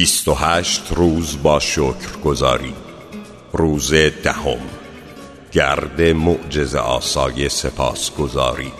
28 روز با شکر گذاری روز دهم. گرد معجز آسای سپاس گذاری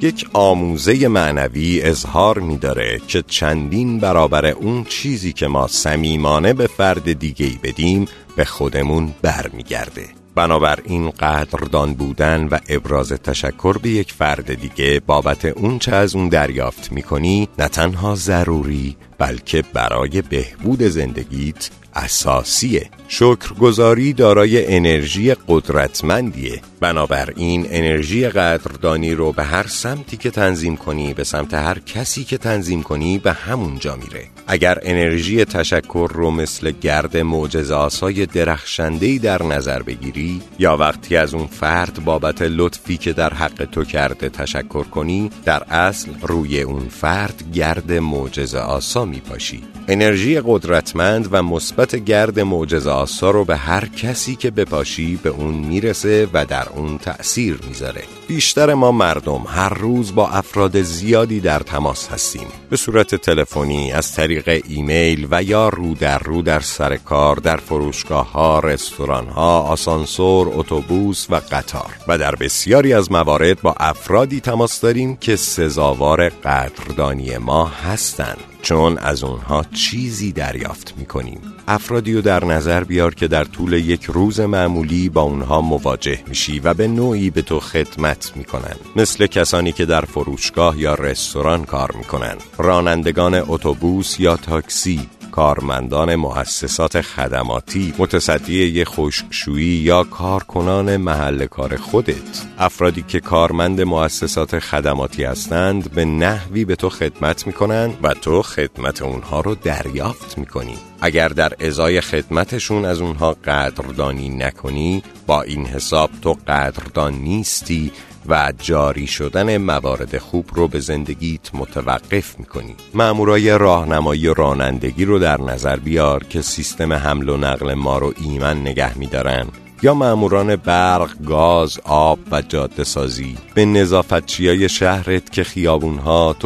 یک آموزه معنوی اظهار می داره که چندین برابر اون چیزی که ما سمیمانه به فرد دیگه بدیم به خودمون برمیگرده. بنابراین قدردان بودن و ابراز تشکر به یک فرد دیگه بابت اون چه از اون دریافت می‌کنی نه تنها ضروری بلکه برای بهبود زندگیت اساسیه شکرگزاری دارای انرژی قدرتمندیه. بنابراین انرژی قدردانی رو به هر سمتی که تنظیم کنی به سمت هر کسی که تنظیم کنی به همونجا میره. اگر انرژی تشکر رو مثل گرد معجزه آسای درخشندهی در نظر بگیری یا وقتی از اون فرد بابت لطفی که در حق تو کرده تشکر کنی در اصل روی اون فرد گرد معجزه آسا میپاشی. انرژی قدرتمند و مثبت گرد معجزه آسا رو به هر کسی که بپاشی به اون می‌رسه و در اون تأثیر می‌ذاره. بیشتر ما مردم هر روز با افراد زیادی در تماس هستیم. به صورت تلفنی از طریق ایمیل و یا رو در رو در سر کار در فروشگاه ها رستوران ها آسانسور اتوبوس و قطار. و در بسیاری از موارد با افرادی تماس داریم که سزاوار قدردانی ما هستند. چون از اونها چیزی دریافت می‌کنیم. افرادی رو در نظر بیار که در طول یک روز معمولی با اونها مواجه میشی و به نوعی به تو خدمت می‌کنن. مثل کسانی که در فروشگاه یا رستوران کار می‌کنن. رانندگان اتوبوس یا تاکسی. کارمندان مؤسسات خدماتی متصدی خشکشویی یا کارکنان محل کار خودت. افرادی که کارمند مؤسسات خدماتی هستند به نحوی به تو خدمت می‌کنند و تو خدمت اونها رو دریافت می‌کنی. اگر در ازای خدمتشون از اونها قدردانی نکنی با این حساب تو قدردان نیستی و جاری شدن موارد خوب رو به زندگیت متوقف می‌کنی. مامورای راهنمایی و رانندگی رو در نظر بیار که سیستم حمل و نقل ما رو ایمن نگه میدارن. یا ماموران برق، گاز، آب و جاده سازی. به نظافتچی های شهرت که خیابونها،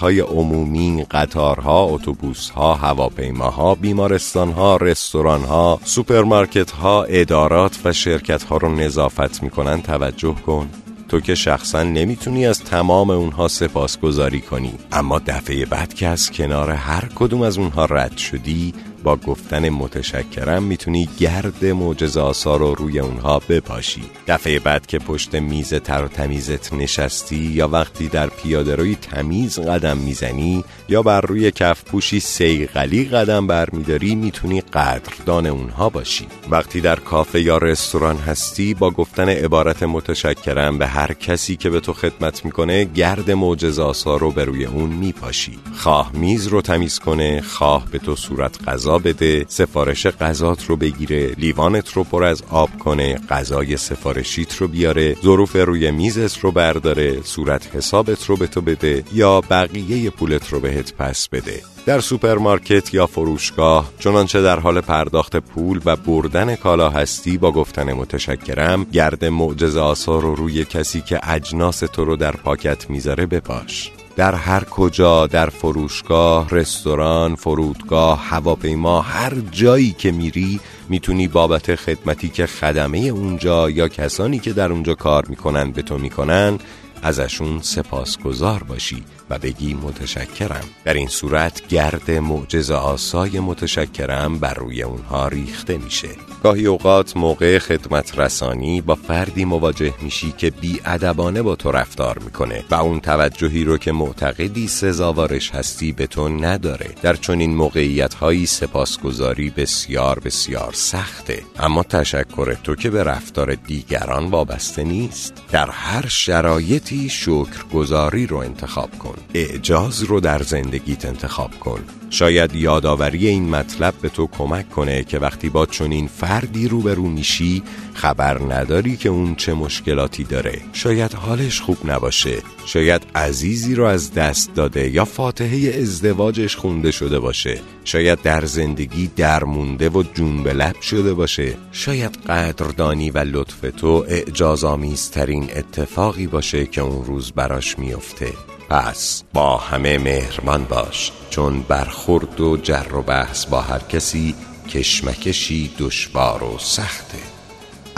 های عمومی، قطارها، اتوبوسها، هواپیماها، بیمارستانها، رستورانها، سوپرمارکتها، ادارات و شرکتها رو نظافت می‌کنن توجه کن. تو که شخصا نمی‌تونی از تمام اونها سپاسگزاری کنی. اما دفعه بعد که از کنار هر کدوم از اونها رد شدی با گفتن متشکرم می‌تونی گرد معجزه آسا رو روی اونها بپاشی. دفعه بعد که پشت میز تر و تمیزت نشستی یا وقتی در پیاده روی تمیز قدم می‌زنی یا بر روی کف پوشی سیغلی قدم برمیداری می‌تونی قدردان اونها باشی. وقتی در کافه یا رستوران هستی با گفتن عبارت متشکرم به هر کسی که به تو خدمت می‌کنه گرد معجزه آسا رو به روی اون میپاشی. خواه میز رو تمیز کنه خواه به تو صورت غذا بده سفارش غذات رو بگیره لیوانت رو پر از آب کنه غذای سفارشیت رو بیاره ظروف روی میزت رو برداره صورت حسابت رو به تو بده یا بقیه پولت رو بهت پس بده. در سوپرمارکت یا فروشگاه چنانچه در حال پرداخت پول و بردن کالا هستی با گفتن متشکرم گرد معجزه آسا رو روی کسی که اجناس تو رو در پاکت می‌ذاره بپاش. در هر کجا در فروشگاه، رستوران، فرودگاه، هواپیما هر جایی که میری می‌تونی بابت خدمتی که خدمه اونجا یا کسانی که در اونجا کار می‌کنن به تو می‌کنن ازشون سپاسگزار باشی و بگی متشکرم. در این صورت گرد معجز آسای متشکرم بر روی اونها ریخته میشه. گاهی اوقات موقع خدمت رسانی با فردی مواجه میشی که بی ادبانه با تو رفتار می‌کنه و اون توجهی رو که معتقدی سزاوارش هستی به تو نداره. در چنین موقعیت هایی سپاسگزاری بسیار بسیار سخته. اما تشکر تو که به رفتار دیگران وابسته نیست. در هر شرایطی شکرگزاری رو انتخاب کن. اعجاز رو در زندگیت انتخاب کن. شاید یادآوری این مطلب به تو کمک کنه که وقتی با چنین فردی روبرو میشی خبر نداری که اون چه مشکلاتی داره. شاید حالش خوب نباشه. شاید عزیزی رو از دست داده یا فاتحه ازدواجش خونده شده باشه. شاید در زندگی درمونده و جون به لب شده باشه. شاید قدردانی و لطف تو اعجازآمیزترین اتفاقی باشه که اون روز براش میفته. پس با همه مهرمان باش چون برخورد و جر و بحث با هر کسی کشمکشی دشوار و سخته.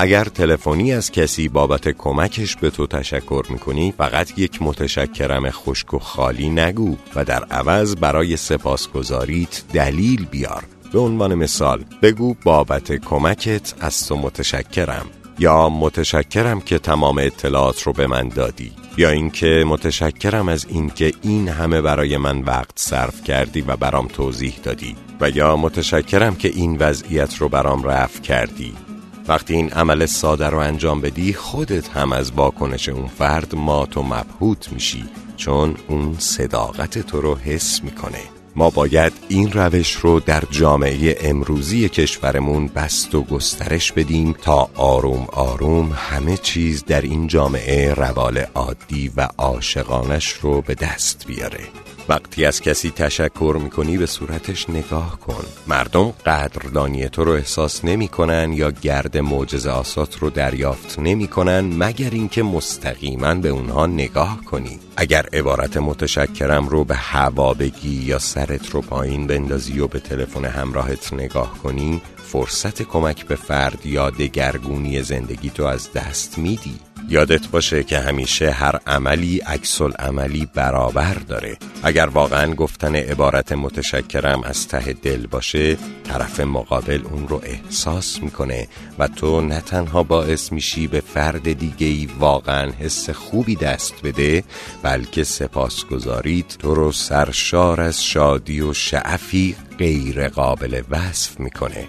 اگر تلفنی از کسی بابت کمکش به تو تشکر می‌کنی فقط یک متشکرم خشک و خالی نگو و در عوض برای سپاسگزاریت دلیل بیار. به عنوان مثال بگو بابت کمکت از تو متشکرم یا متشکرم که تمام اطلاعات رو به من دادی یا اینکه متشکرم از اینکه این همه برای من وقت صرف کردی و برام توضیح دادی و یا متشکرم که این وضعیت رو برام رفع کردی. وقتی این عمل ساده رو انجام بدی خودت هم از واکنش اون فرد مات و مبهوت میشی چون اون صداقت تو رو حس می‌کنه. ما باید این روش رو در جامعه امروزی کشورمون بست و گسترش بدیم تا آروم آروم همه چیز در این جامعه روال عادی و عاشقانش رو به دست بیاره. وقتی از کسی تشکر می‌کنی به صورتش نگاه کن. مردم قدردانی تو رو احساس نمی‌کنن یا گرد معجز آسات رو دریافت نمی‌کنن مگر اینکه مستقیما به اونها نگاه کنی. اگر عبارت متشکرم رو به هوا بگی یا سرت رو پایین بندازی و به تلفن همراهت نگاه کنی فرصت کمک به فرد یا دگرگونی زندگی تو از دست میدی. یادت باشه که همیشه هر عملی عکس عملی برابر داره. اگر واقعا گفتن عبارت متشکرم از ته دل باشه طرف مقابل اون رو احساس می‌کنه و تو نه تنها باعث میشی به فرد دیگه ای واقعا حس خوبی دست بده بلکه سپاسگزاریت تو رو سرشار از شادی و شعفی غیر قابل وصف می‌کنه.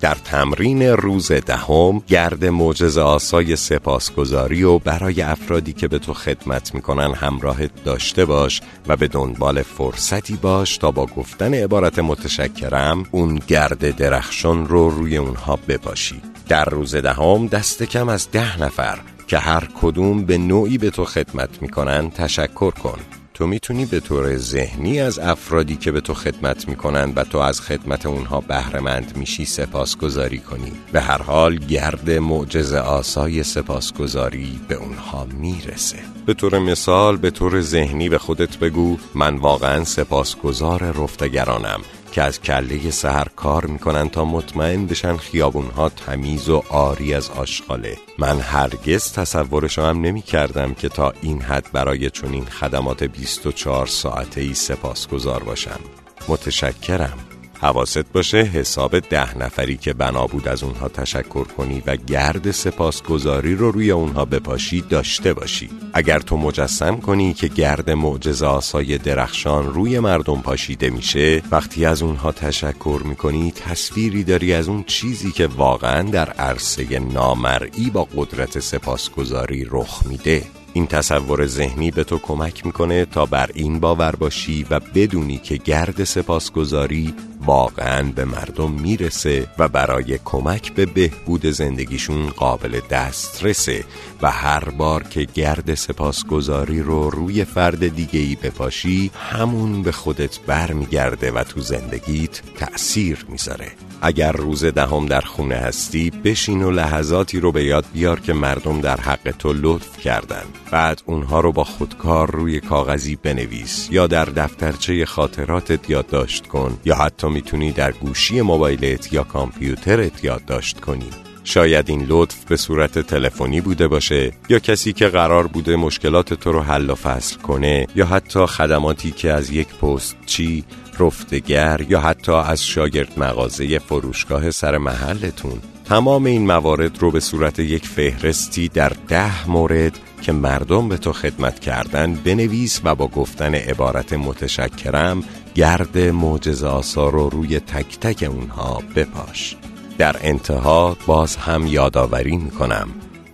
در تمرین روز دهم گرد معجز آسای سپاسگزاری و برای افرادی که به تو خدمت می‌کنن همراهت داشته باش و به دنبال فرصتی باش تا با گفتن عبارت متشکرم اون گرد درخشان رو روی اونها بپاشی. در روز دهم دست کم از ده نفر که هر کدوم به نوعی به تو خدمت می‌کنن تشکر کن. تو می‌تونی به طور ذهنی از افرادی که به تو خدمت می‌کنن و تو از خدمت اونها بهرهمند میشی سپاسگزاری کنی. به هر حال گرد معجز آسای سپاسگزاری به اونها می‌رسه. به طور مثال به طور ذهنی به خودت بگو من واقعا سپاسگزار رفتگرانم. که از کله سهر کار می‌کنن تا مطمئن بشن خیابونها تمیز و آری از آشغاله. من هرگز تصورشو هم نمی کردم که تا این حد برای چنین خدمات 24 ساعته ای سپاسگزار باشم. متشکرم. حواست باشه حساب ده نفری که بنا بود از اونها تشکر کنی و گرد سپاسگزاری رو روی اونها بپاشی داشته باشی. اگر تو مجسم کنی که گرد معجزه آسای درخشان روی مردم پاشیده میشه وقتی از اونها تشکر می‌کنی تصویری داری از اون چیزی که واقعا در عرصه نامرئی با قدرت سپاسگزاری رخ میده. این تصور ذهنی به تو کمک می‌کنه تا بر این باور باشی و بدونی که گرد سپاسگزاری واقعا به مردم می‌رسه و برای کمک به بهبود زندگیشون قابل دسترسه و هر بار که گرد سپاسگزاری رو روی فرد دیگه ای بپاشی همون به خودت برمیگرده و تو زندگیت تأثیر می‌ذاره. اگر روز دهم در خونه هستی بشین و لحظاتی رو به یاد بیار که مردم در حق تو لطف کردن. بعد اونها رو با خودکار روی کاغذی بنویس یا در دفترچه خاطراتت یادداشت کن یا حتی می‌تونی در گوشی موبایلت یا کامپیوترت یادداشت کنی. شاید این لطف به صورت تلفنی بوده باشه یا کسی که قرار بوده مشکلات تو رو حل و فصل کنه یا حتی خدماتی که از یک پست چی رفتگر یا حتی از شاگرد مغازه فروشگاه سر محلتون. تمام این موارد رو به صورت یک فهرستی در ده مورد که مردم به تو خدمت کردن بنویس و با گفتن عبارت متشکرم گرد معجزه آسا رو روی تک تک اونها بپاش. در انتها باز هم یادآوری می‌کنم.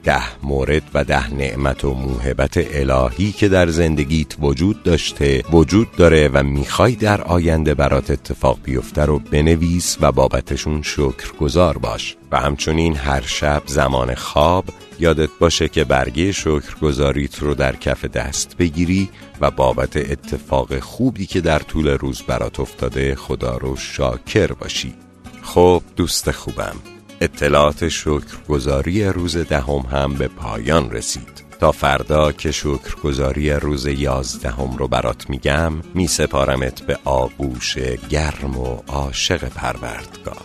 ده مورد و ده نعمت و موهبت الهی که در زندگیت وجود داشته وجود داره و می‌خوای در آینده برات اتفاق بیفته رو بنویس و بابتشون شکر گذار باش. و همچنین هر شب زمان خواب یادت باشه که برگه شکرگزاریت رو در کف دست بگیری و بابت اتفاق خوبی که در طول روز برات افتاده خدا رو شاکر باشی. خب دوست خوبم. اطلاعات شکرگزاری روز دهم هم به پایان رسید. تا فردا که شکرگزاری روز یازدهم رو برات میگم میسپارمت به آبوش گرم و عاشق پروردگار.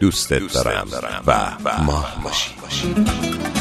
دوستت, دارم, و, و ماه باشی, باشی.